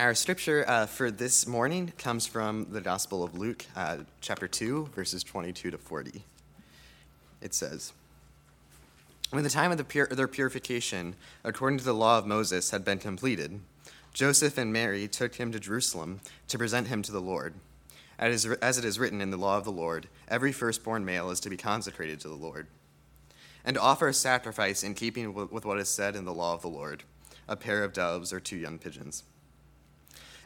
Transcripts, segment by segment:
Our scripture uh, for this morning comes from the Gospel of Luke, uh, chapter 2, verses 22 to 40. It says, When the time of the pur- their purification, according to the law of Moses, had been completed, Joseph and Mary took him to Jerusalem to present him to the Lord. As it is written in the law of the Lord, every firstborn male is to be consecrated to the Lord, and to offer a sacrifice in keeping with what is said in the law of the Lord a pair of doves or two young pigeons.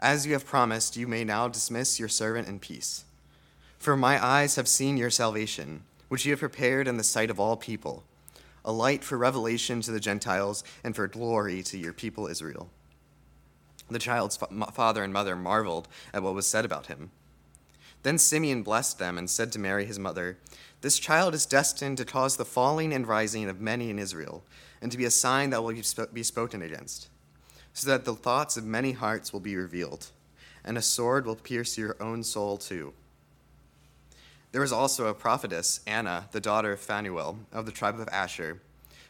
as you have promised, you may now dismiss your servant in peace. For my eyes have seen your salvation, which you have prepared in the sight of all people, a light for revelation to the Gentiles and for glory to your people Israel. The child's father and mother marveled at what was said about him. Then Simeon blessed them and said to Mary, his mother, This child is destined to cause the falling and rising of many in Israel, and to be a sign that will be spoken against so that the thoughts of many hearts will be revealed, and a sword will pierce your own soul too. There was also a prophetess, Anna, the daughter of Phanuel, of the tribe of Asher.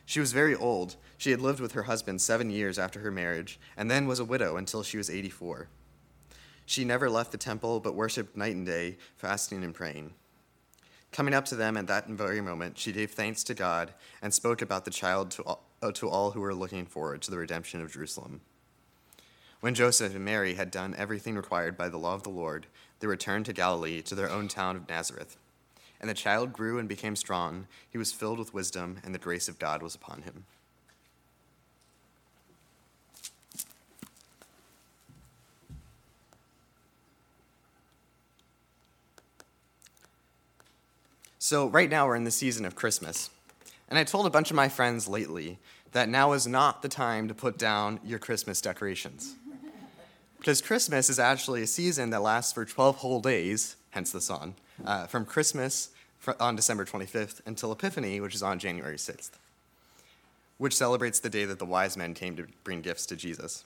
She was very old. She had lived with her husband seven years after her marriage, and then was a widow until she was 84. She never left the temple, but worshipped night and day, fasting and praying. Coming up to them at that very moment, she gave thanks to God and spoke about the child to all, uh, to all who were looking forward to the redemption of Jerusalem. When Joseph and Mary had done everything required by the law of the Lord, they returned to Galilee to their own town of Nazareth. And the child grew and became strong. He was filled with wisdom, and the grace of God was upon him. So, right now we're in the season of Christmas. And I told a bunch of my friends lately that now is not the time to put down your Christmas decorations. Because Christmas is actually a season that lasts for 12 whole days, hence the song, uh, from Christmas on December 25th until Epiphany, which is on January 6th, which celebrates the day that the wise men came to bring gifts to Jesus.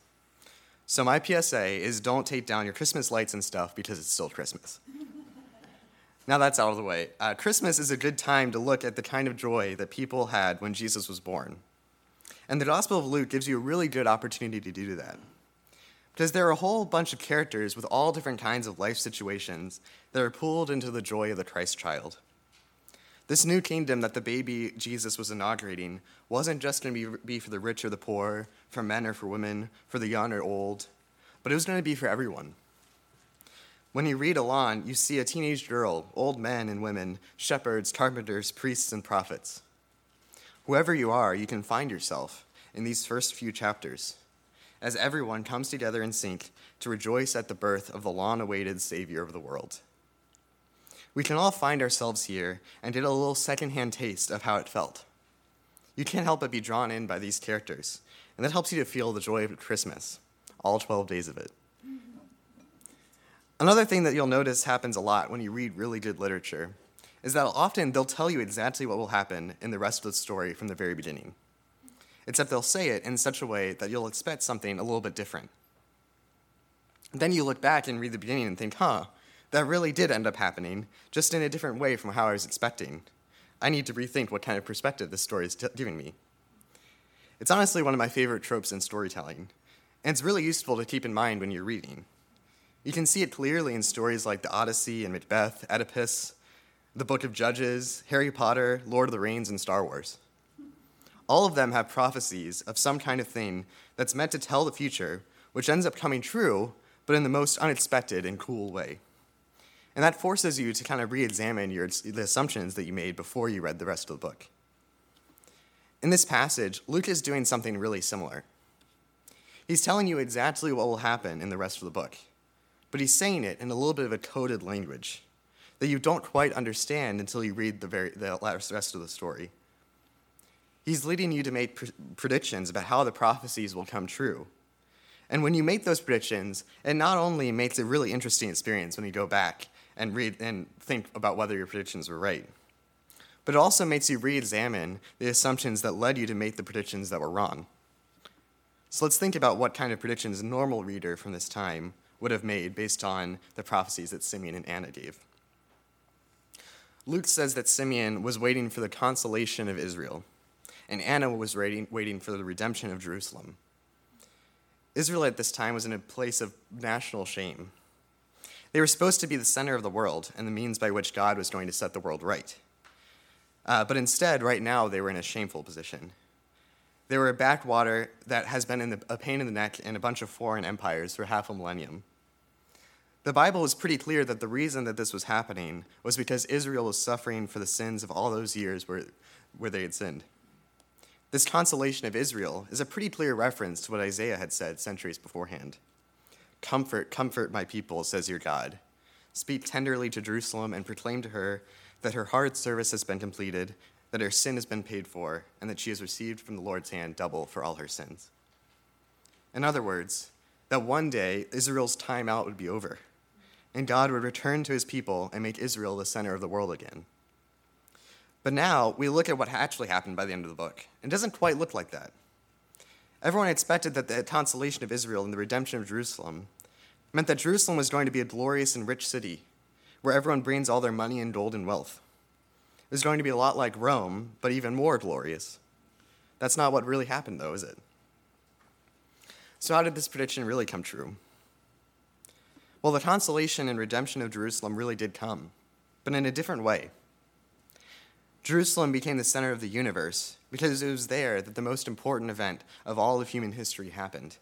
So, my PSA is don't take down your Christmas lights and stuff because it's still Christmas. now that's out of the way. Uh, Christmas is a good time to look at the kind of joy that people had when Jesus was born. And the Gospel of Luke gives you a really good opportunity to do that. Because there are a whole bunch of characters with all different kinds of life situations that are pulled into the joy of the Christ child. This new kingdom that the baby Jesus was inaugurating wasn't just going to be for the rich or the poor, for men or for women, for the young or old, but it was going to be for everyone. When you read along, you see a teenage girl, old men and women, shepherds, carpenters, priests, and prophets. Whoever you are, you can find yourself in these first few chapters as everyone comes together in sync to rejoice at the birth of the long awaited Savior of the world. We can all find ourselves here and get a little secondhand taste of how it felt. You can't help but be drawn in by these characters, and that helps you to feel the joy of Christmas, all 12 days of it. Another thing that you'll notice happens a lot when you read really good literature is that often they'll tell you exactly what will happen in the rest of the story from the very beginning except they'll say it in such a way that you'll expect something a little bit different. Then you look back and read the beginning and think, huh, that really did end up happening, just in a different way from how I was expecting. I need to rethink what kind of perspective this story is t- giving me. It's honestly one of my favorite tropes in storytelling, and it's really useful to keep in mind when you're reading. You can see it clearly in stories like The Odyssey and Macbeth, Oedipus, the Book of Judges, Harry Potter, Lord of the Rings, and Star Wars. All of them have prophecies of some kind of thing that's meant to tell the future, which ends up coming true, but in the most unexpected and cool way. And that forces you to kind of re examine the assumptions that you made before you read the rest of the book. In this passage, Luke is doing something really similar. He's telling you exactly what will happen in the rest of the book, but he's saying it in a little bit of a coded language that you don't quite understand until you read the, very, the rest of the story. He's leading you to make predictions about how the prophecies will come true. And when you make those predictions, it not only makes a really interesting experience when you go back and read and think about whether your predictions were right, but it also makes you re examine the assumptions that led you to make the predictions that were wrong. So let's think about what kind of predictions a normal reader from this time would have made based on the prophecies that Simeon and Anna gave. Luke says that Simeon was waiting for the consolation of Israel, and Anna was waiting, for the redemption of Jerusalem. Israel at this time was in a place of national shame. They were supposed to be the center of the world and the means by which God was going to set the world right. Uh, but instead, right now, they were in a shameful position. They were a backwater that has been the, a pain in the neck in a bunch of foreign empires for half a millennium. The Bible is pretty clear that the reason that this was happening was because Israel was suffering for the sins of all those years where, where they had sinned. This consolation of Israel is a pretty clear reference to what Isaiah had said centuries beforehand. Comfort, comfort my people, says your God. Speak tenderly to Jerusalem and proclaim to her that her hard service has been completed, that her sin has been paid for, and that she has received from the Lord's hand double for all her sins. In other words, that one day Israel's time out would be over and God would return to his people and make Israel the center of the world again. But now we look at what actually happened by the end of the book. And it doesn't quite look like that. Everyone expected that the consolation of Israel and the redemption of Jerusalem meant that Jerusalem was going to be a glorious and rich city where everyone brings all their money and gold and wealth. It was going to be a lot like Rome, but even more glorious. That's not what really happened, though, is it? So, how did this prediction really come true? Well, the consolation and redemption of Jerusalem really did come, but in a different way. Jerusalem became the center of the universe because it was there that the most important event of all of human history happened.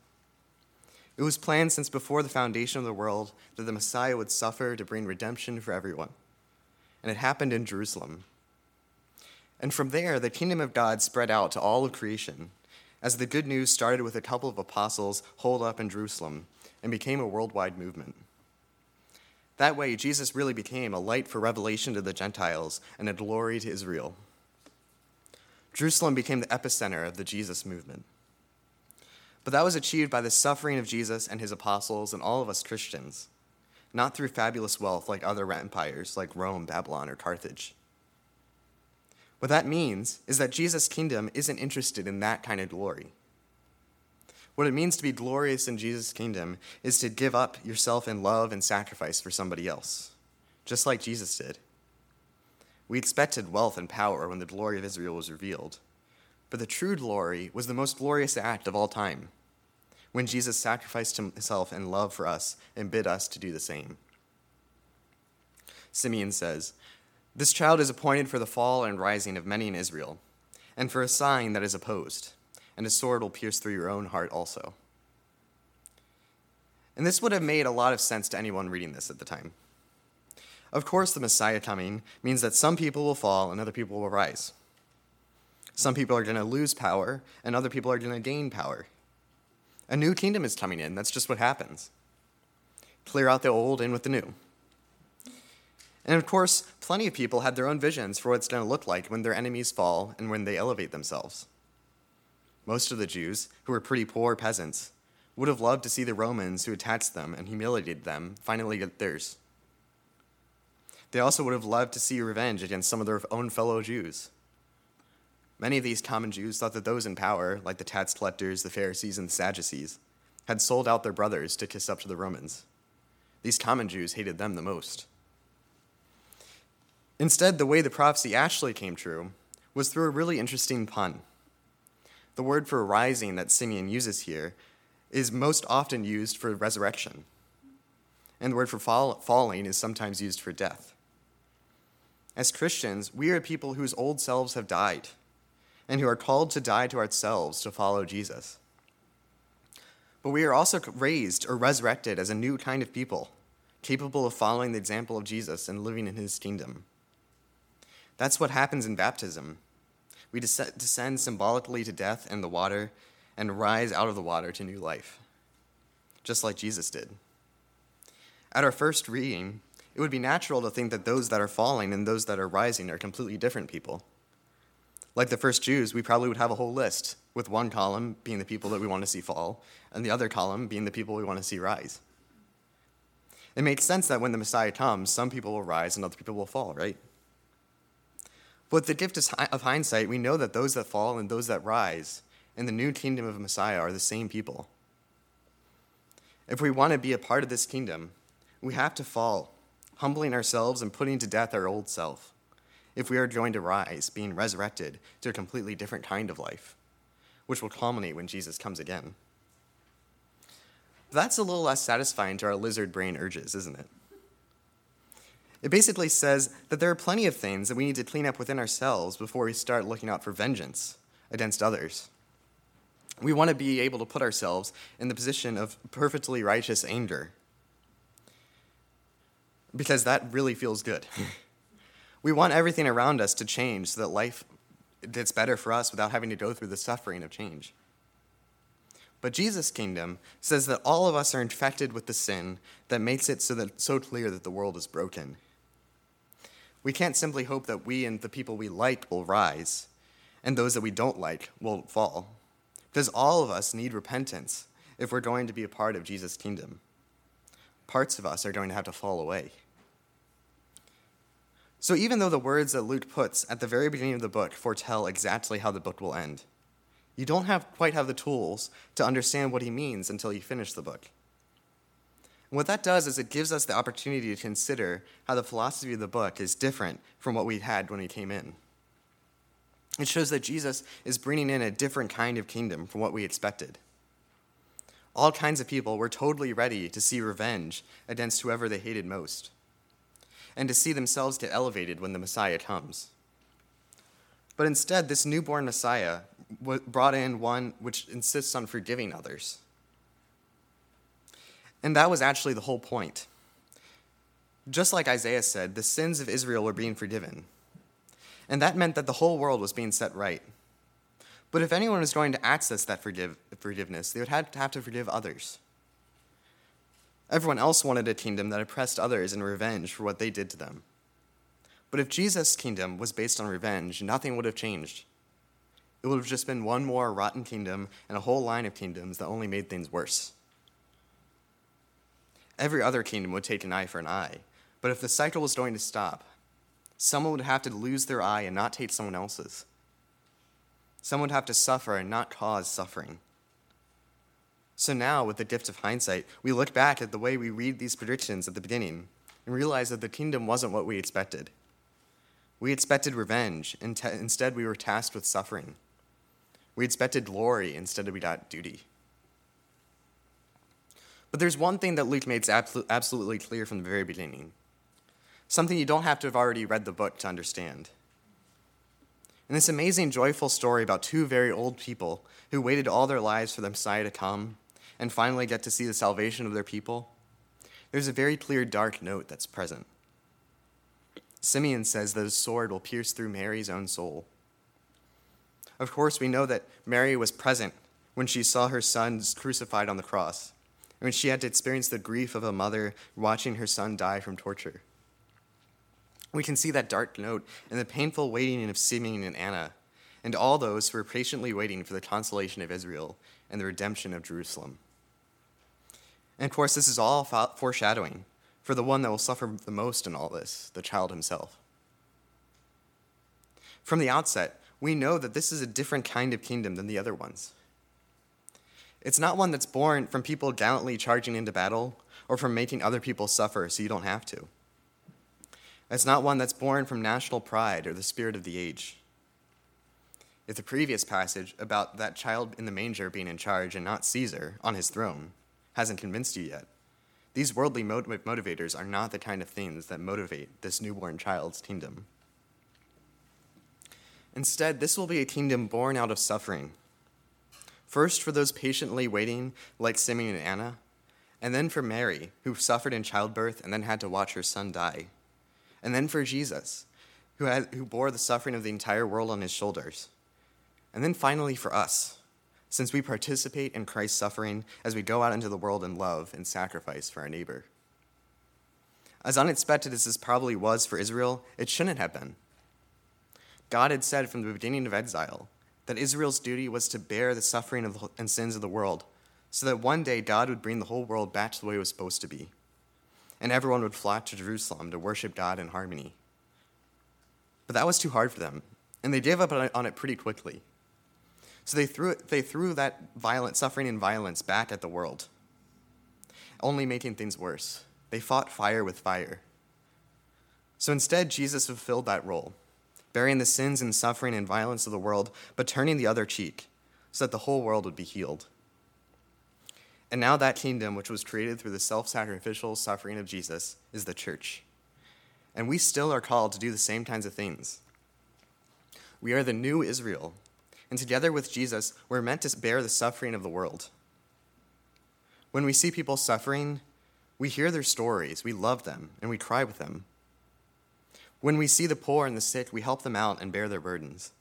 It was planned since before the foundation of the world that the Messiah would suffer to bring redemption for everyone. And it happened in Jerusalem. And from there, the kingdom of God spread out to all of creation, as the good news started with a couple of apostles holed up in Jerusalem and became a worldwide movement. That way, Jesus really became a light for revelation to the Gentiles and a glory to Israel. Jerusalem became the epicenter of the Jesus movement. But that was achieved by the suffering of Jesus and his apostles and all of us Christians, not through fabulous wealth like other empires like Rome, Babylon, or Carthage. What that means is that Jesus' kingdom isn't interested in that kind of glory. What it means to be glorious in Jesus' kingdom is to give up yourself in love and sacrifice for somebody else, just like Jesus did. We expected wealth and power when the glory of Israel was revealed, but the true glory was the most glorious act of all time when Jesus sacrificed himself in love for us and bid us to do the same. Simeon says, This child is appointed for the fall and rising of many in Israel, and for a sign that is opposed and a sword will pierce through your own heart also. And this would have made a lot of sense to anyone reading this at the time. Of course, the Messiah coming means that some people will fall and other people will rise. Some people are going to lose power and other people are going to gain power. A new kingdom is coming in. That's just what happens. Clear out the old, in with the new. And of course, plenty of people had their own visions for what it's going to look like when their enemies fall and when they elevate themselves. Most of the Jews, who were pretty poor peasants, would have loved to see the Romans who attacked them and humiliated them finally get theirs. They also would have loved to see revenge against some of their own fellow Jews. Many of these common Jews thought that those in power, like the tax collectors, the Pharisees, and the Sadducees, had sold out their brothers to kiss up to the Romans. These common Jews hated them the most. Instead, the way the prophecy actually came true was through a really interesting pun. The word for rising that Simeon uses here is most often used for resurrection, and the word for fall, falling is sometimes used for death. As Christians, we are people whose old selves have died and who are called to die to ourselves to follow Jesus. But we are also raised or resurrected as a new kind of people, capable of following the example of Jesus and living in his kingdom. That's what happens in baptism we descend symbolically to death in the water and rise out of the water to new life, just like Jesus did. At our first reading, it would be natural to think that those that are falling and those that are rising are completely different people. Like the first Jews, we probably would have a whole list, with one column being the people that we want to see fall, and the other column being the people we want to see rise. It makes sense that when the Messiah comes, some people will rise and other people will fall, right? With the gift of hindsight, we know that those that fall and those that rise in the new kingdom of Messiah are the same people. If we want to be a part of this kingdom, we have to fall, humbling ourselves and putting to death our old self, if we are going to rise, being resurrected to a completely different kind of life, which will culminate when Jesus comes again. That's a little less satisfying to our lizard brain urges, isn't it? It basically says that there are plenty of things that we need to clean up within ourselves before we start looking out for vengeance against others. We want to be able to put ourselves in the position of perfectly righteous anger because that really feels good. we want everything around us to change so that life gets better for us without having to go through the suffering of change. But Jesus' kingdom says that all of us are infected with the sin that makes it so that so clear that the world is broken. We can't simply hope that we and the people we like will rise and those that we don't like will fall. Because all of us need repentance if we're going to be a part of Jesus' kingdom. Parts of us are going to have to fall away. So, even though the words that Luke puts at the very beginning of the book foretell exactly how the book will end, you don't have, quite have the tools to understand what he means until you finish the book. And what that does is it gives us the opportunity to consider how the philosophy of the book is different from what we had when we came in. It shows that Jesus is bringing in a different kind of kingdom from what we expected. All kinds of people were totally ready to see revenge against whoever they hated most, and to see themselves get elevated when the Messiah comes. But instead, this newborn Messiah brought in one which insists on forgiving others. And that was actually the whole point. Just like Isaiah said, the sins of Israel were being forgiven and that meant that the whole world was being set right. But if anyone was going to access that forgive, forgiveness, they would have to, have to forgive others. Everyone else wanted a kingdom that oppressed others in revenge for what they did to them. But if Jesus' kingdom was based on revenge, nothing would have changed. It would have just been one more rotten kingdom and a whole line of kingdoms that only made things worse. Every other kingdom would take an eye for an eye, but if the cycle was going to stop, Someone would have to lose their eye and not take someone else's. Someone would have to suffer and not cause suffering. So now, with the gift of hindsight, we look back at the way we read these predictions at the beginning and realize that the kingdom wasn't what we expected. We expected revenge, and te- instead, we were tasked with suffering. We expected glory, instead, we got duty. But there's one thing that Luke makes absolutely clear from the very beginning something you don't have to have already read the book to understand. In this amazing, joyful story about two very old people who waited all their lives for the Messiah to come and finally get to see the salvation of their people, there's a very clear dark note that's present. Simeon says that his sword will pierce through Mary's own soul. Of course, we know that Mary was present when she saw her son crucified on the cross, when she had to experience the grief of a mother watching her son die from torture. We can see that dark note in the painful waiting of Simeon and Anna, and all those who were patiently waiting for the consolation of Israel and the redemption of Jerusalem. And of course, this is all foreshadowing for the one that will suffer the most in all this, the child himself. From the outset, we know that this is a different kind of kingdom than the other ones. It's not one that's born from people gallantly charging into battle or from making other people suffer so you don't have to. It's not one that's born from national pride or the spirit of the age. If the previous passage about that child in the manger being in charge and not Caesar on his throne hasn't convinced you yet, these worldly motivators are not the kind of things that motivate this newborn child's kingdom. Instead, this will be a kingdom born out of suffering. First, for those patiently waiting, like Simeon and Anna, and then for Mary, who suffered in childbirth and then had to watch her son die and then for Jesus, who, had, who bore the suffering of the entire world on his shoulders. And then finally for us, since we participate in Christ's suffering as we go out into the world in love and sacrifice for our neighbor. As unexpected as this probably was for Israel, it shouldn't have been. God had said from the beginning of exile that Israel's duty was to bear the suffering the, and sins of the world, so that one day God would bring the whole world back to the way it was supposed to be, and everyone would flock to Jerusalem to worship God in harmony. But that was too hard for them, and they gave up on it pretty quickly. So they threw, it, they threw that violent suffering and violence back at the world, only making things worse. They fought fire with fire. So instead, Jesus fulfilled that role, bearing the sins and suffering and violence of the world, but turning the other cheek, so that the whole world would be healed. And now that kingdom, which was created through the self sacrificial suffering of Jesus, is the church. And we still are called to do the same kinds of things. We are the new Israel, and together with Jesus, we're meant to bear the suffering of the world. When we see people suffering, we hear their stories, we love them, and we cry with them. When we see the poor and the sick, we help them out and bear their burdens.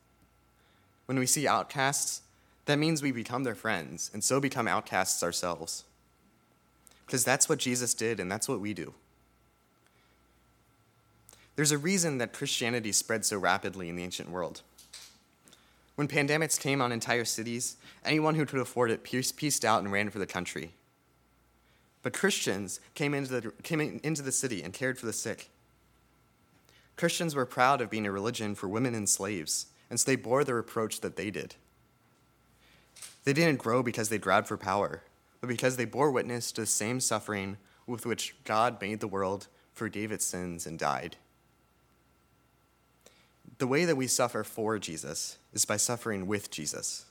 When we see outcasts, that means we become their friends and so become outcasts ourselves. Because that's what Jesus did, and that's what we do. There's a reason that Christianity spread so rapidly in the ancient world. When pandemics came on entire cities, anyone who could afford it pieced out and ran for the country. But Christians came into the, came into the city and cared for the sick. Christians were proud of being a religion for women and slaves, and so they bore the reproach that they did. They didn't grow because they grabbed for power, but because they bore witness to the same suffering with which God made the world, forgave its sins, and died. The way that we suffer for Jesus is by suffering with Jesus.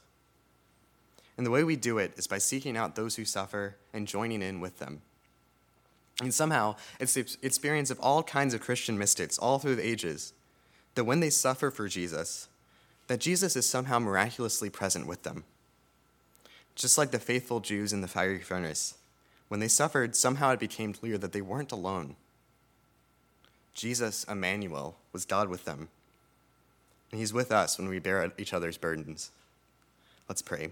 And the way we do it is by seeking out those who suffer and joining in with them. And somehow, it's the experience of all kinds of Christian mystics all through the ages that when they suffer for Jesus, that Jesus is somehow miraculously present with them. Just like the faithful Jews in the fiery furnace, when they suffered, somehow it became clear that they weren't alone. Jesus, Emmanuel, was God with them and He's with us when we bear each other's burdens. Let's pray.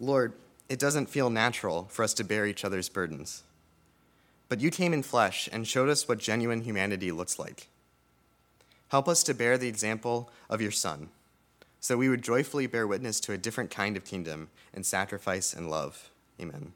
Lord, it doesn't feel natural for us to bear each other's burdens, but you came in flesh and showed us what genuine humanity looks like. Help us to bear the example of your Son, so we would joyfully bear witness to a different kind of kingdom and sacrifice and love. Amen.